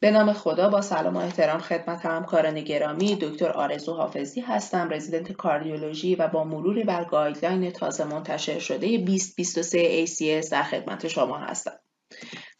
به نام خدا با سلام و احترام خدمت همکاران گرامی دکتر آرزو حافظی هستم رزیدنت کاردیولوژی و با مروری بر guideline تازه منتشر شده 2023 ACS در خدمت شما هستم.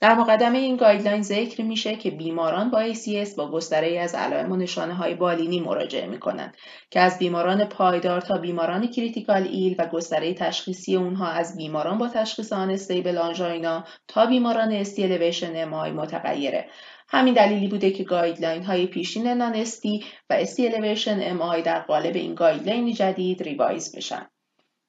در مقدمه این guideline ذکر میشه که بیماران با ACS با گستره از علائم و نشانه های بالینی مراجعه می کنند که از بیماران پایدار تا بیماران critical ill و گستره تشخیصی اونها از بیماران با تشخیص unstable angina تا بیماران ST elevation MI متغیره همین دلیلی بوده که guideline های پیشین non ST و ST elevation MI در قالب این guideline جدید revise بشن.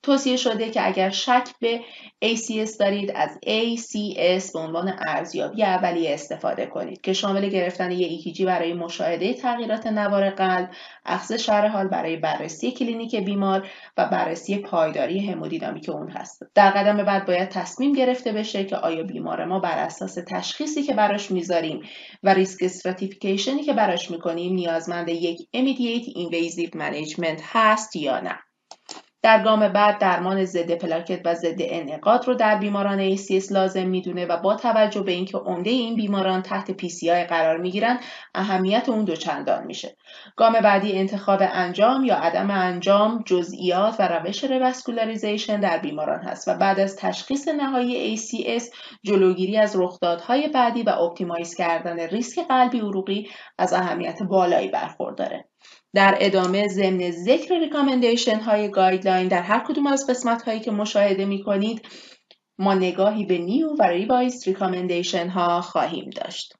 توصیه شده که اگر شک به ACS دارید از ACS به عنوان ارزیابی اولیه استفاده کنید که شامل گرفتن یک EKG برای مشاهده تغییرات نوار قلب، اخذ شرح حال برای بررسی کلینیک بیمار و بررسی پایداری همودینامیک اون هست. در قدم بعد باید تصمیم گرفته بشه که آیا بیمار ما بر اساس تشخیصی که براش می‌ذاریم و risk stratification ی که براش می‌کنیم نیازمند یک immediate invasive management هست یا نه. در گام بعد درمان ضد پلاکت و ضد انعقاد رو در بیماران ACS لازم می‌دونه و با توجه به اینکه عمده این بیماران تحت PCI قرار می‌گیرن اهمیت اون دوچندان میشه. گام بعدی انتخاب انجام یا عدم انجام جزئیات و روش revascularization در بیماران هست و بعد از تشخیص نهایی ACS جلوگیری از رخدادهای بعدی و optimize کردن ریسک قلبی عروقی از اهمیت بالایی برخورداره. در ادامه ضمن ذکر recommendation های guideline در هر کدوم از قسمت هایی که مشاهده می کنید ما نگاهی به new و revise recommendation ها خواهیم داشت.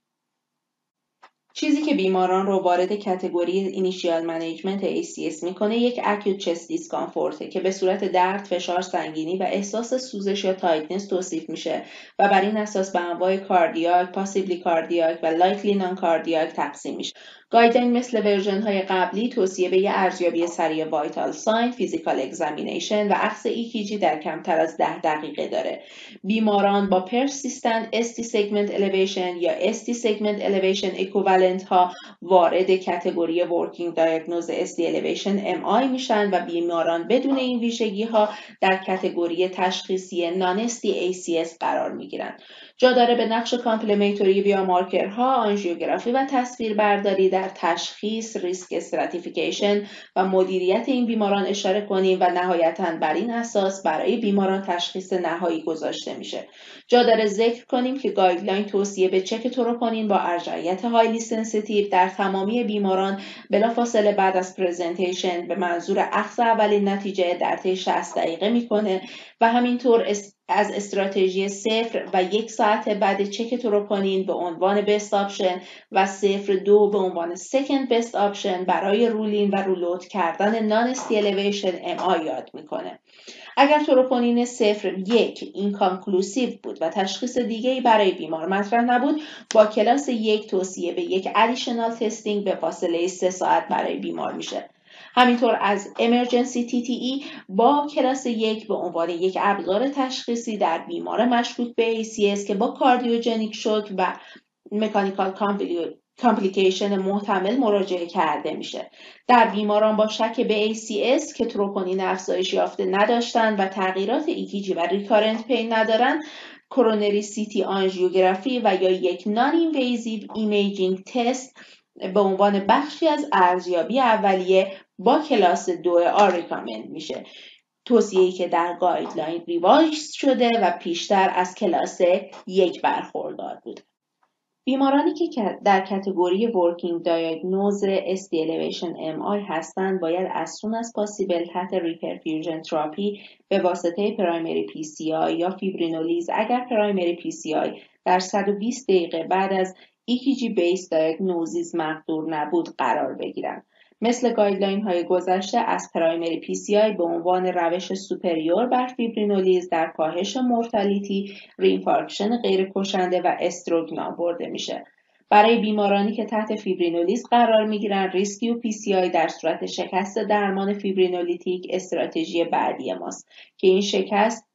چیزی که بیماران رو وارد category initial management ACS می‌کنه یک acute chest discomfort ه که به صورت درد، فشار سنگینی و احساس سوزش یا tightness توصیف میشه و بر این اساس به انواع cardiac، possibly cardiac و likely non cardiac تقسیم میشه. guideline مثل version های قبلی توصیه به ارزیابی سریع vital sign، physical examination و اخذ EKG در کمتر از ده دقیقه داره. بیماران با persistent ST segment elevation یا ST segment elevation equivalent ها وارد category working diagnose ST elevation MI میشن و بیماران بدون این ویژگی ها در category تشخیصی non ST ACS قرار می‌گیرن. جا داره به نقش complementary biomarker ها، آنژیوگرافی و تصویربرداری در تشخیص، risk stratification و مدیریت این بیماران اشاره کنیم و نهایتا بر این اساس برای بیماران تشخیص نهایی گذاشته میشه. جا داره ذکر کنیم که guideline توصیه به چک تروپونین با ارجعیت هایلی سنسیتیو در تمامی بیماران بلافاصله بعد از presentation به منظور اخذ اولین نتیجه در طی 60 دقیقه می‌کنه و همینطور از استراتژی صفر و یک ساعت بعد چک تروپونین به عنوان best option و صفر دو به عنوان second best option برای rule in و rule out کردن non ST elevation MI یاد می‌کنه. اگر تروپونین صفر یک inconclusive بود و تشخیص دیگه برای بیمار مطرح نبود با کلاس یک توصیه به یک additional testing به فاصله سه ساعت برای بیمار میشه. همینطور از emergency echo با کلاس یک به عنوان یک ابزار تشخیصی در بیمار مشکوک به ACS که با cardiogenic shock و mechanical complication محتمل مراجعه کرده میشه. در بیماران با شک به ACS که تروپونین افزایش یافته نداشتند و تغییرات EKG و recurrent pain ندارن coronary CT angiography و یا یک non invasive imaging test به عنوان بخشی از ارزیابی اولیه با کلاس دو آ recommend میشه توصیه‌ای که در guideline revise شده و پیشتر از کلاس یک برخوردار بود. بیمارانی که در category working diagnosis elevation MI هستند باید as soon as possible تحت reperfusion therapy به واسطه primary PCI یا فیبرینولیز اگر primary PCI در 120 دقیقه بعد از EKG based diagnosis مقدور نبود قرار بگیرند. مثل guideline های گذشته از primary PCI به عنوان روش superior بر فیبرینولیز در کاهش mortality، reinfarction غیر کشنده و stroke نام برده میشه. برای بیمارانی که تحت فیبرینولیز قرار می‌گیرند rescue PCI در صورت شکست درمان فیبرینولیتیک استراتژی بعدی ماست که این شکست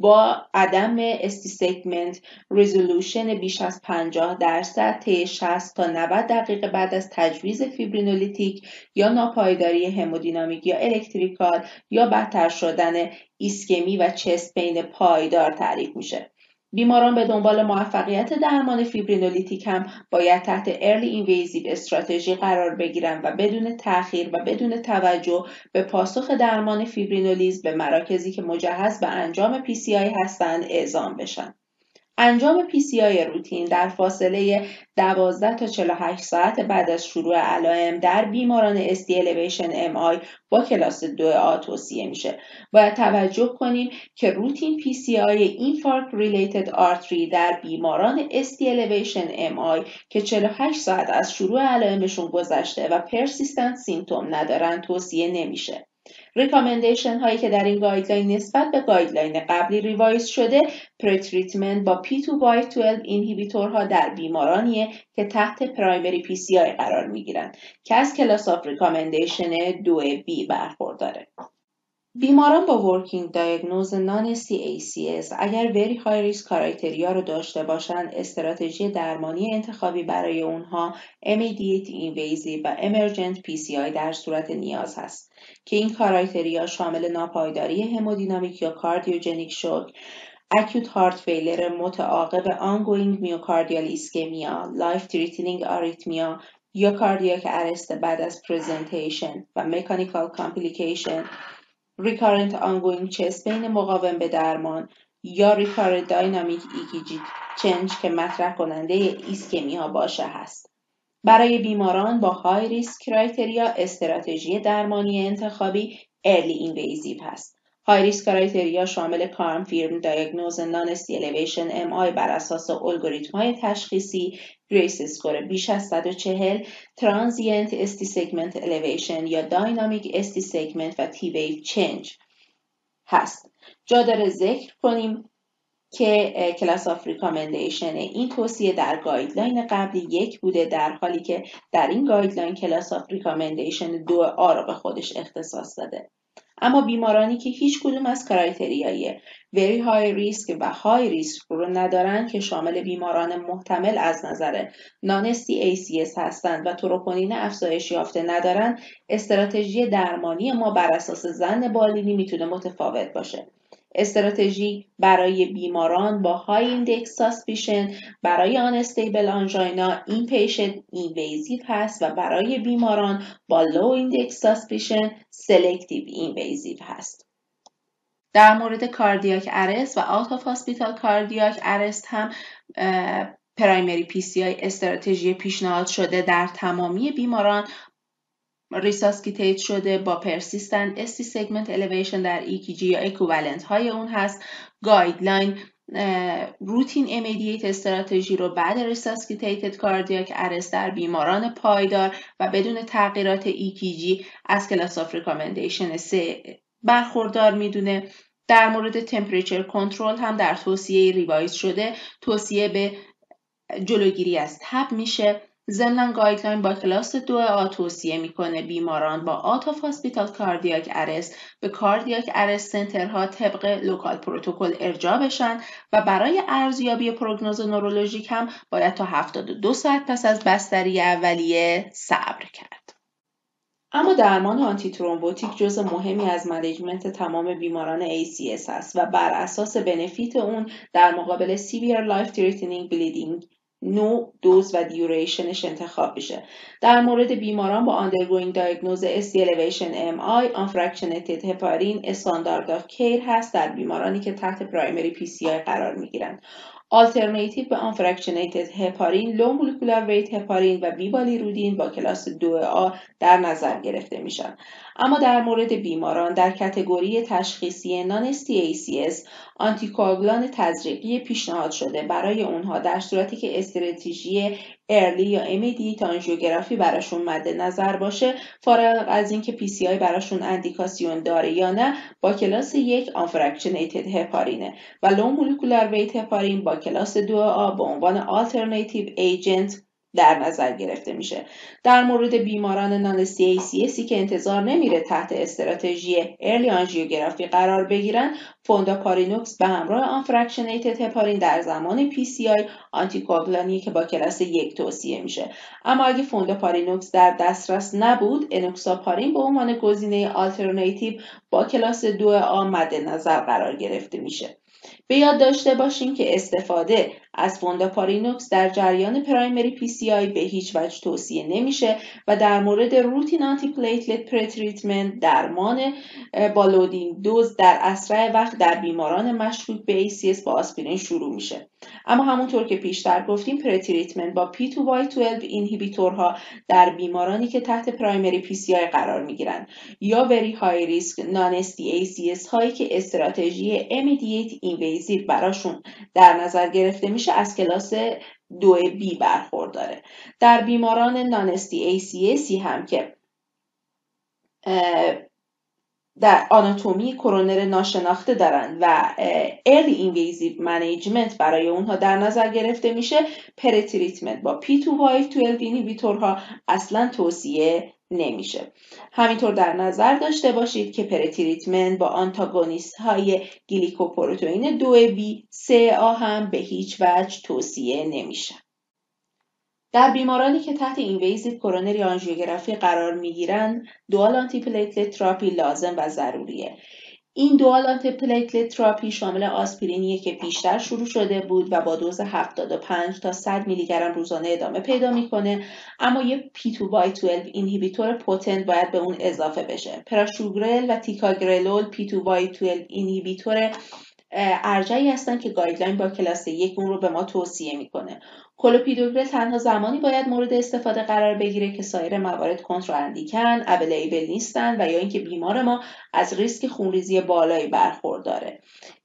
با عدم ST segment resolution بیش از 50 درصد طی 60 تا 90 دقیقه بعد از تجویز فیبرینولیتیک یا ناپایداری همودینامیک یا electrical یا بدتر شدن ایسکمی و chest pain پایدار تعریف میشه. بیماران به دنبال موفقیت درمان فیبرینولیتیک هم باید تحت early invasive استراتژی قرار بگیرند و بدون تأخیر و بدون توجه به پاسخ درمان فیبرینولیز به مراکزی که مجهز به انجام PCI هستند اعزام بشن. انجام PCI روتین در فاصله 12 تا 48 ساعت بعد از شروع علائم در بیماران SD elevation MI با کلاس 2A توصیه میشه. باید توجه کنیم که روتین PCI Infarct Related Artery در بیماران SD elevation MI که 48 ساعت از شروع علائمشون گذشته و پرسیستنت سیمتوم ندارن توصیه نمیشه. recommendation هایی که در این guideline نسبت به guideline قبلی revise شده pretreatment با P2Y12 inhibitor ها در بیمارانیه که تحت primary PCI قرار می گیرند که از class of recommendation 2B برخورداره. بیماران با working diagnosis non ACS اگر very high risk criteria رو داشته باشند استراتژی درمانی انتخابی برای اونها immediate invasive و emergent PCI در صورت نیاز هست که این criteria شامل ناپایداری همودینامیک یا cardiogenic shock acute heart failure متعاقب ongoing myocardial ischemia life threatening arrhythmia یا cardiac arrest بعد از presentation و mechanical complication recurrent ongoing chest pain مقاوم به درمان یا recurrent dynamic ECG change که مطرح کننده ایسکمی ها باشه هست. برای بیماران با high risk criteria استراتژی درمانی انتخابی early invasive هست. high risk criteria شامل confirmed diagnosis non elevation MI بر اساس الگوریتم های تشخیصی GRACE score بیش از 140 transient ST segment elevation یا dynamic ST segment و T wave change هست. جا داره ذکر کنیم که class of recommendation این توصیه در guideline قبلی یک بوده در حالی که در این guideline class of recommendation دو آ را به خودش اختصاص داده. اما بیمارانی که هیچ کدوم از criteria ی very high risk و high risk رو ندارن که شامل بیماران محتمل از نظر non-ST ACS هستند و تروپونین افزایش یافته ندارن استراتژی درمانی ما بر اساس ظن بالینی می‌تونه متفاوت باشه. استراتژی برای بیماران با high index suspicion برای unstable angina inpatient invasive هست و برای بیماران با low index suspicion selective invasive هست. در مورد cardiac arrest و out of hospital cardiac arrest هم primary PCI استراتژی پیشنهاد شده در تمامی بیماران resuscitate شده با persistent ST segment elevation در EKG یا equivalent های اون هست. guideline روتین immediate استراتژی رو بعد resuscitated cardiac arrest در بیماران پایدار و بدون تغییرات EKG از class of recommendation 3 برخوردار می‌دونه. در مورد temperature control هم در توصیه revise شده. توصیه به جلوگیری از تب میشه. ضمنا guideline با کلاس دو آ توصیه می‌کنه بیماران با out of hospital cardiac arrest به cardiac arrest center ها طبق local پروتکل ارجاع بشن و برای ارزیابی prognosis نورولوژیک هم باید تا 72 ساعت پس از بستری اولیه صبر کرد. اما درمان آنتی ترومبوتیک جز مهمی از management تمام بیماران ACS است و بر اساس benefit اون در مقابل severe life threatening bleeding نوع دوز و duration ش انتخاب بشه در مورد بیماران با working diagnosis ST elevation MI unfractionated هپارین standard of care هست در بیمارانی که تحت primary PCI قرار می گیرند آلترناتیو به unfractionated هپارین low molecular weight هپارین و بیوالیرودین با کلاس 2A در نظر گرفته میشن. اما در مورد بیماران در category تشخیصی non ACS آنتیکواگولان تزریقی پیشنهاد شده. برای اونها در صورتی که استراتژی early یا immediate آنژیوگرافی براشون مد نظر باشه فارغ از اینکه PCI براشون اندیکاسیون داره یا نه با کلاس یک unfractionated هپارینه و low weight هپارین با کلاس دو آ به عنوان alternative agent در نظر گرفته میشه. در مورد بیماران non C که انتظار نمیره تحت استراتژی early آنژیوگرافی قرار بگیرن فونداپارینوکس به همراه unfractionated هپارین در زمان PCI آنتیکواگولانیه که با کلاس یک توصیه میشه. اما اگه فونداپارینوکس در دسترس نبود انوکساپارین به عنوان گزینه آلترناتیو با کلاس دو a مد نظر قرار گرفته میشه. به یاد داشته باشیم که استفاده از فونداپارینوکس در جریان primary PCI به هیچ وجه توصیه نمیشه و در مورد routine antiplatelet pretreatment درمان با loading dose در اسرع وقت در بیماران مشکوک به ACS با آسپرین شروع میشه. اما همونطور که پیشتر گفتیم pretreatment با P2Y12 inhibitor ها در بیمارانی که تحت primary PCI قرار می‌گیرند یا very high risk non ACS هایی که استراتژی immediate invasive براشون در نظر گرفته میشه از کلاس دو b برخورداره. در بیماران non-ST ACSی هم که در آناتومی کرونر ناشناخته دارند و early invasive management برای اونها در نظر گرفته میشه. pretreatment با P2Y12 inhibitor ها اصلا توصیه نمیشه. همینطور در نظر داشته باشید که pretreatment با آنتاگونیست های گلیکوپروتئین 2 b 3 a هم به هیچ وجه توصیه نمیشه. در بیمارانی که تحت invasive coronary آنژیوگرافی قرار می‌گیرند dual antiplatelet therapy لازم و ضروریه. این dual antiplatelet therapy شامل آسپرینیه که پیشتر شروع شده بود و با دوز 75 تا 100 میلی گرم روزانه ادامه پیدا می‌کنه اما یه P2Y12 inhibitor potent باید به اون اضافه بشه. پراشوگرل و تیکاگرلول P2Y12 inhibitor ارجحی هستن که guideline با کلاس یک اون رو به ما توصیه می‌کنه. کلوپیدوگرل تنها زمانی باید مورد استفاده قرار بگیره که سایر موارد کنتراندیکه ان available نیستن و یا اینکه بیمار ما از ریسک خونریزی بالایی برخورداره.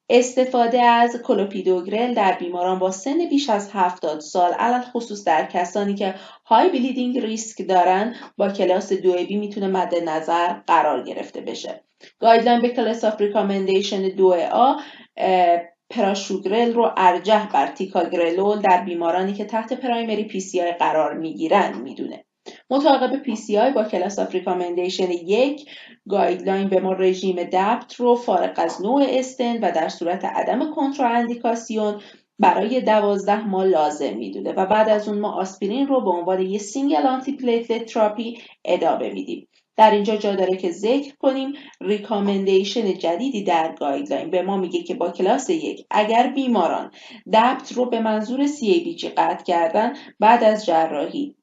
استفاده از کلوپیدوگرل در بیماران با سن بیش از 70 سال علی الخصوص در کسانی که high bleeding risk دارن با کلاس دو b می‌تونه مد نظر قرار گرفته بشه. guideline با class of recommendation دو a پراشوگرل رو ارجح بر تیکاگرلول در بیمارانی که تحت primary PCI قرار می‌گیرند می‌دونه. مطابق PCI با class of recommendation یک guideline به ما رژیم DAPT رو فارغ از نوع استن و در صورت عدم کنتراندیکاسیون برای دوازده ماه لازم می‌دونه و بعد از اون ما آسپرین رو به عنوان یه سینگل آنتی پلیتلت تراپی ادامه میدیم. در اینجا جا داره که ذکر کنیم ریکامندیشن جدیدی در گایدلاین به ما میگه که با کلاس یک اگر بیماران دبت رو به منظور جی قطع کردن بعد از جراحی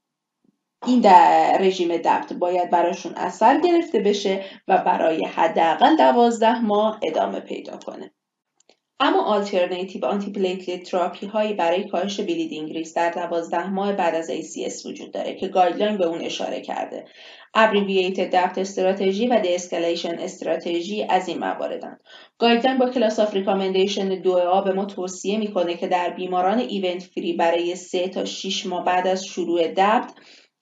این در رژیم دبت باید براشون اثر گرفته بشه و برای حداقل دوازده ماه ادامه پیدا کنه. اما alternative antiplatelet therapy هایی برای کاهش bleeding risk در دوازده ماه بعد از ACS وجود داره که guideline به اون اشاره کرده. abbreviated DAPT strategy و de-escalation strategy از این مواردن. guideline با class of recommendation دو a به ما توصیه می‌کنه که در بیماران event free برای 3 تا 6 ماه بعد از شروع DAPT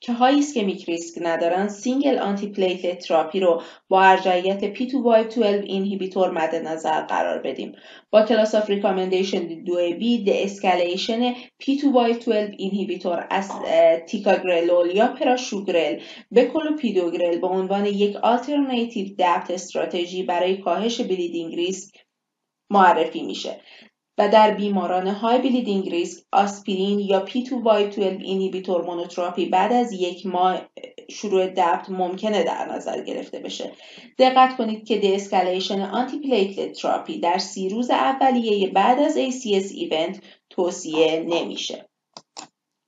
که ischemic risk ندارن single antiplatelet therapy رو با ارجحیت P2Y12 inhibitor مد نظر قرار بدیم. با class of recommendation 2B de-escalation P2Y12 inhibitor از تیکاگرلول یا پراشوگرل به کلوپیدوگرل به عنوان یک alternative DAPT strategy برای کاهش bleeding risk معرفی میشه. و در بیماران high bleeding risk آسپرین یا P2Y12 inhibitor monotherapy بعد از یک ماه شروع DAPT ممکنه در نظر گرفته بشه. دقت کنید که de-escalation antiplatelet therapy در سی روز اولیه بعد از ACS event توصیه نمیشه.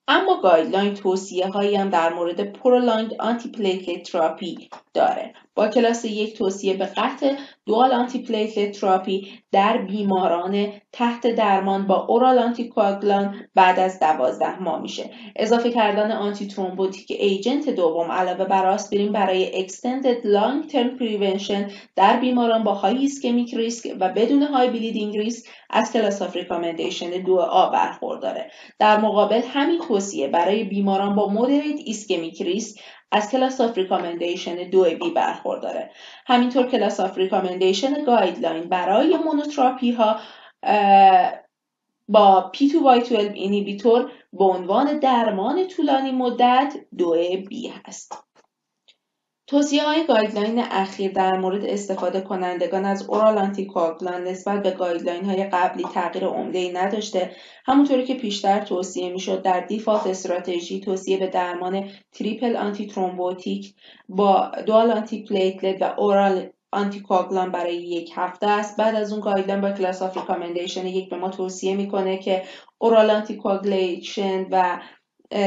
اما guideline توصیه هایی هم در مورد prolonged antiplatelet therapy داره. با کلاس یک توصیه به قطع dual antiplatelet therapy در بیماران تحت درمان با oral anti بعد از دوازده ماه میشه. اضافه کردن antithrombotic agent دوم علاوه بر آسپرین برای extended long term prevention در بیماران با high ischemic risk و بدون high bleeding risk از class of recommendation دو a برخورداره. در مقابل همین توصیه برای بیماران با moderate ischemic risk از class of recommendation دو b برخورداره. همینطور class of recommendation guideline برای monotherapy ها با P2Y12 inhibitor به عنوان درمان طولانی مدت دو b هست. توصیه های guideline اخیر در مورد استفاده کنندگان از oral anticoagulant نسبت به guideline های قبلی تغییر عمده ای نداشته همونطوری که پیشتر توصیه می‌شد در default strategy توصیه به درمان triple antithrombotic با dual antiplatelet و oral anticoagulant برای یک هفته است. بعد از اون guideline با class of یک به ما توصیه می‌کنه که oral anticoagulation و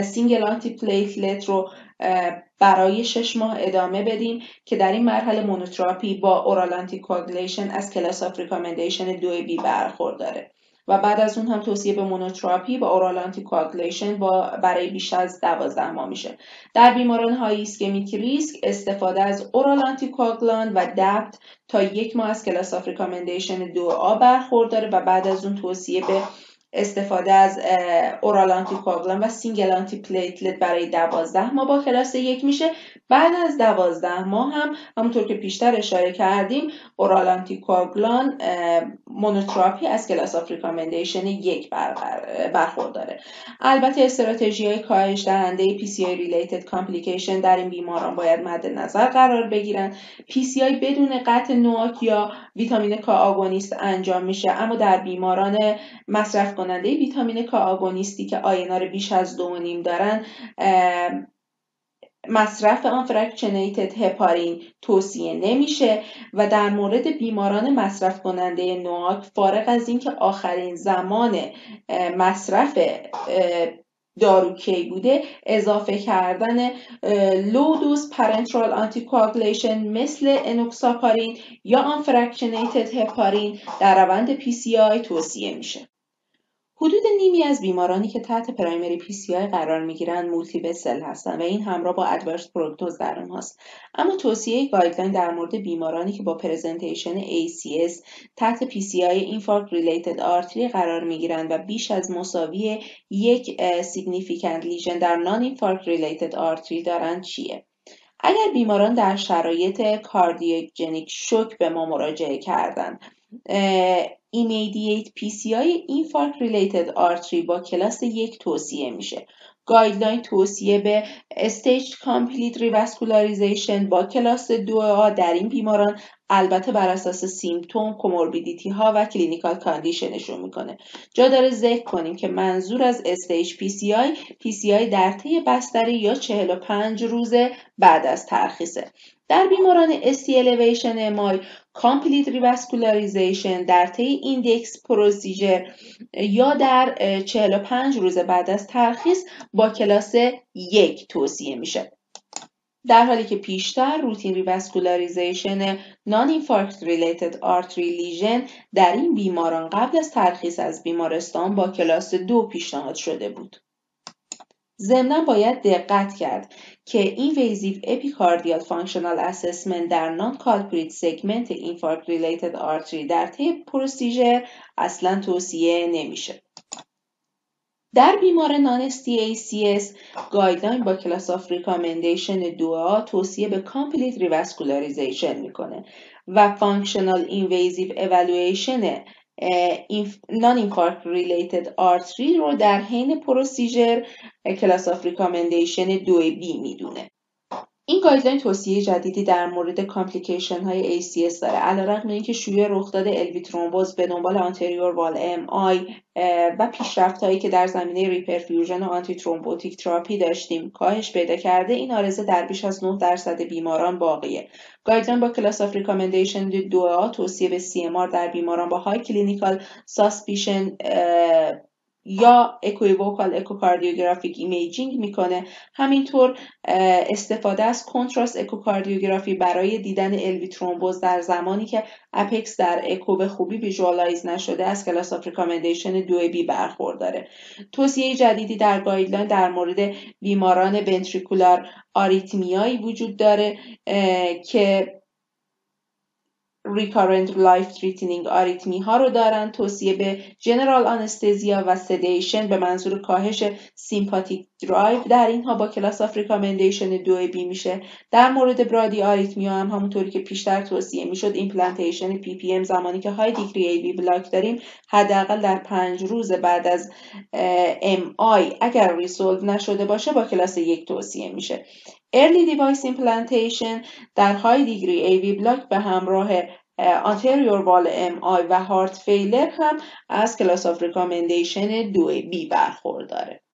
single antiplatelet رو برای شش ماه ادامه بدیم که در این مرحله monotherapy با oral anticoagulation از class of recommendation دو b برخورداره. و بعد از اون هم توصیه به monotherapy با oral anticoagulation با برای بیش از 12 ماه میشه. در بیماران high ischemic risk استفاده از oral anticoagulant و DAPT تا یک ماه از class of recommendation دو A برخورداره و بعد از اون توصیه به استفاده از oral anticoagulant و single antiplatelet برای دوازده ماه با کلاس یک میشه. بعد از دوازده ماه هم همونطور که پیشتر اشاره کردیم oral anticoagulant monotherapy از class of recommendation یک برخورداره البته استراتژی های کاهش دهنده PCI related complication در این بیماران باید مد نظر قرار بگیرن. PCI بدون قطع NOAC یا vitamin K antagonist انجام میشه اما در بیماران مصرف کننده vitamin K antagonist ی که INR بیش از دو نیم دارن مصرف unfractionated heparin توصیه نمیشه و در مورد بیماران مصرف کننده NOAC فارغ از اینکه آخرین زمان مصرف دارو کی بوده اضافه کردن low dose parenteral anticoagulation مثل enoxaparin یا unfractionated heparin در روند PCI توصیه میشه. حدود نیمی از بیمارانی که تحت primary PCI قرار می‌گیرند multivessel هستند و این همراه با adverse prognosis در آنهاست اما توصیه guideline در مورد بیمارانی که با presentation ACS تحت PCI infarct related artery قرار می‌گیرند و بیش از مساوی یک significant lesion در non infarct related artery دارند چیه؟ اگر بیماران در شرایط cardiogenic shock به ما مراجعه کردند immediate PCI infarct related artery با کلاس یک توصیه میشه guideline توصیه به staged complete revascularization با کلاس دو A در این بیماران البته بر اساس symptom، comorbidity ها و clinical condition شون می‌کنه. جا داره ذکر کنیم که منظور از استیج پی سی آی پی سی آی در طی بستری یا 45 روز بعد از ترخیصه. در بیماران ST elevation MI complete revascularization در طی index procedure یا در 45 روز بعد از ترخیص با کلاس یک توصیه میشه در حالی که پیشتر routine revascularization non infarct related artery lesion در این بیماران قبل از ترخیص از بیمارستان با کلاس دو پیشنهاد شده بود. ضمنا باید دقت کرد که invasive epicardial functional assessment در non culprit segment infarct related artery در طی procedure اصلا توصیه نمیشه. در بیمار non STACS guideline با class of recommendation دو توصیه به complete revascularization می‌کنه و functional invasive evaluation non infarct related artery رو در حین procedure class of recommendation دو B می‌دونه. این guideline توصیه جدیدی در مورد complication های ACS داره علیرغم اینکه شیوع رخداد LV thrombosis به دنبال anterior wall MI و پیشرفت هایی که در زمینه reperfusion و antithrombotic therapy داشتیم کاهش پیدا کرده این عارضه در بیش از 9 درصد بیماران باقیه. guideline با class of recommendation دو توصیه به CMR در بیماران با high clinical suspicion یا equivocal echocardiographic imaging می‌کنه. همینطور استفاده از contrast echocardiography برای دیدن LV thrombosis در زمانی که apex در اکو به خوبی visualize نشده از class of recommendation دو B برخورداره. توصیه جدیدی در guideline در مورد بیماران ventricular arrhythmia یی وجود داره که recurrent life threatening arrhythmia ها رو دارن. توصیه به general anesthesia و sedation به منظور کاهش sympathetic drive در اینها با class of recommendation دو B میشه. در مورد bradyarrhythmia ها هم همونطوری که پیشتر توصیه می‌شد implantation PPM زمانی که high degree AV block داریم حداقل در پنج روز بعد از MI اگر resolve نشده باشه با کلاس یک توصیه میشه. Early device implantation در high degree AV block به همراه anterior wall MI و heart failure هم از class of recommendation 2 B برخورداره.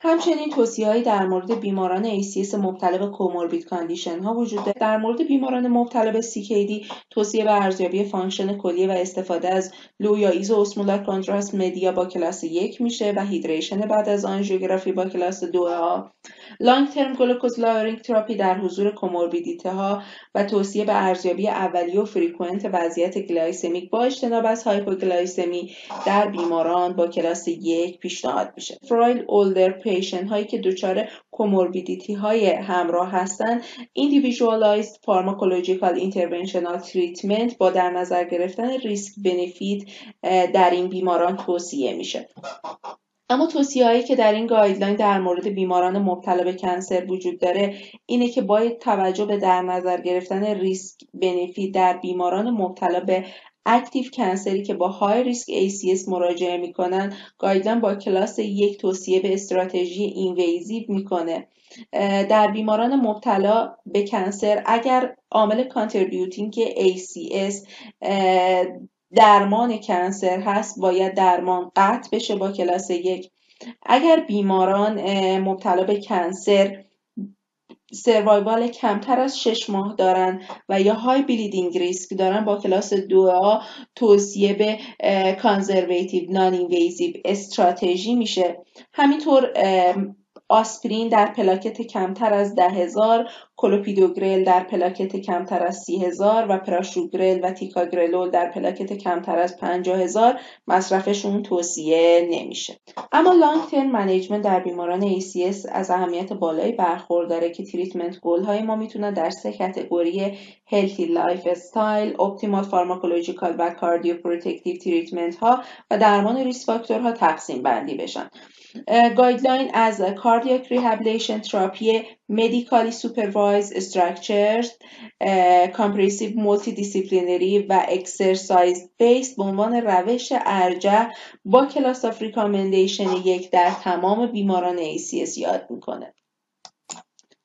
همچنین توصیه‌هایی در مورد بیماران ACS مبتلا به comorbid condition ها وجود دارد. در مورد بیماران مبتلا به CKD توصیه به ارزیابی function کلیه و استفاده از low یا iso osmolar contrast media با کلاس یک میشه و hydration بعد از آنژیوگرافی با کلاس دو A long term glucose lowering therapy در حضور comorbidity ها و توصیه به ارزیابی اولیه و frequent وضعیت glycemic با اجتناب از hypoglycemia در بیماران با کلاس یک پیشنهاد میشه frail older patient هایی که دچار comorbidity های همراه هستند individualized pharmacological interventional treatment با در نظر گرفتن risk benefit در این بیماران توصیه میشه. اما توصیه هایی که در این guideline در مورد بیماران مبتلا به cancer وجود داره اینه که باید توجه به در نظر گرفتن risk benefit در بیماران مبتلا به active cancer ی که با high risk ACS مراجعه می‌کنن guideline با کلاس یک توصیه به استراتژی invasive می‌کنه. در بیماران مبتلا به cancer اگر عامل contributing ACS درمان cancer هست باید درمان قطع بشه با کلاس یک. اگر بیماران مبتلا به cancer survival کمتر از شش ماه دارن و یا high bleeding risk دارن با کلاس دو A توصیه به conservative non-invasive strategy میشه. همینطور آسپرین در پلاکت کمتر از ده هزار کلوپیدوگرل در پلاکت کمتر از سی هزار و پراشوگرل و تیکاگرلول در پلاکت کمتر از پنجاه هزار. مصرفشون توصیه نمیشه. اما long term management در بیماران ACS از اهمیت بالایی برخورداره که treatment goal های ما می‌تونن در سه category healthy lifestyle optimal pharmacological و cardioprotective treatment ها و درمان risk factor ها تقسیم بندی بشن. guideline از cardiac rehabilitation therapy medically supervised structured comprehensive multidisciplinary و exercise based به عنوان روش ارجح با class of recommendation یک در تمام بیماران ACS یاد می‌کنه.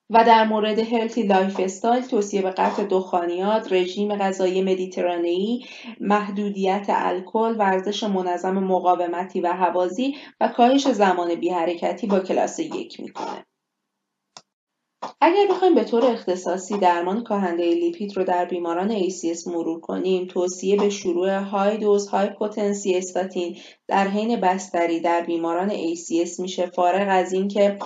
و در مورد healthy lifestyle توصیه به قطع دخانیات، رژیم غذایی مدیترانه‌ای، محدودیت الکل، ورزش منظم مقاومتی و هوازی و کاهش زمان بی حرکتی با کلاس یک می‌کنه. اگر بخوایم به طور اختصاصی درمان کاهنده لیپید رو در بیماران ACS مرور کنیم توصیه به شروع high dose high potency statin در حین بستری در بیماران ACS میشه فارغ از اینکه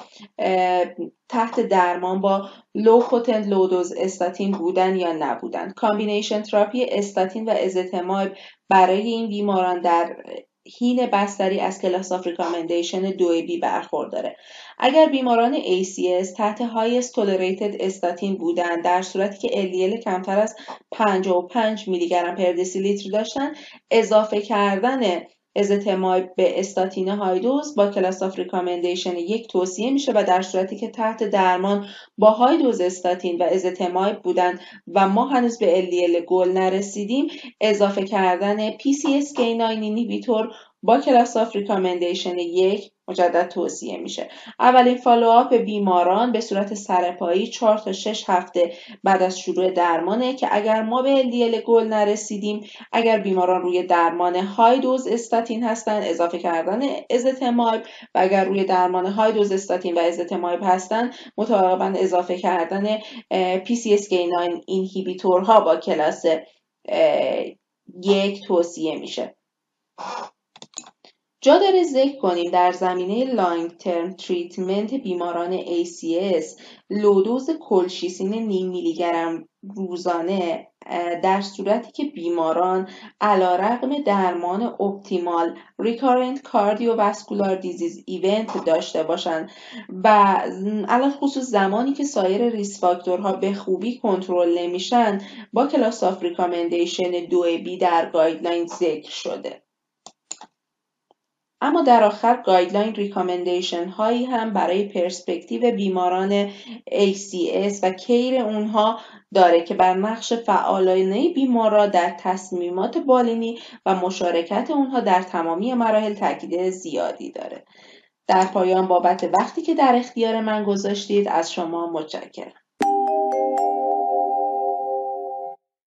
تحت درمان با low potent low dose statin بودن یا نبودن. combination therapy statin و ezetimibe برای این بیماران در حین بستری از class of recommendation دو B برخورداره. اگر بیماران ACS تحت highest tolerated statin بودند در صورتی که LDL کمتر از 55 میلی گرم پر دسیلیتر داشتن اضافه کردن ezetimibe به statin high dose با class of recommendation یک توصیه میشه و در صورتی که تحت درمان با high dose statin و ezetimibe بودن و ما هنوز به LDL goal نرسیدیم اضافه کردن PCSK9 inhibitor با class of recommendation یک مجدد توصیه میشه. اولین follow-up بیماران به صورت سرپایی 4 تا 6 هفته بعد از شروع درمانه که اگر ما به LDL goal نرسیدیم اگر بیماران روی درمان high dose statin هستن اضافه کردن ezetimibe و اگر روی درمان high dose statin و ezetimibe هستن مطابقا اضافه کردن PCSK9 inhibitor ها با کلاس یک توصیه میشه. جا داره ذکر کنیم در زمینه long term treatment بیماران ACS low dose colchicine نیم میلی گرم روزانه در صورتی که بیماران علی‌رغم درمان optimal recurrent cardiovascular disease event داشته باشند و علی‌الخصوص زمانی که سایر risk factor ها به خوبی کنترل نمیشن با class of recommendation دو B در guideline ذکر شده. اما در آخر guideline recommendation هایی هم برای پرسپکتیو بیماران ACS و care اونها داره که بر نقش فعالانه بیمارا در تصمیمات بالینی و مشارکت اونها در تمامی مراحل تاکید زیادی داره. در پایان بابت وقتی که در اختیار من گذاشتید از شما متشکرم.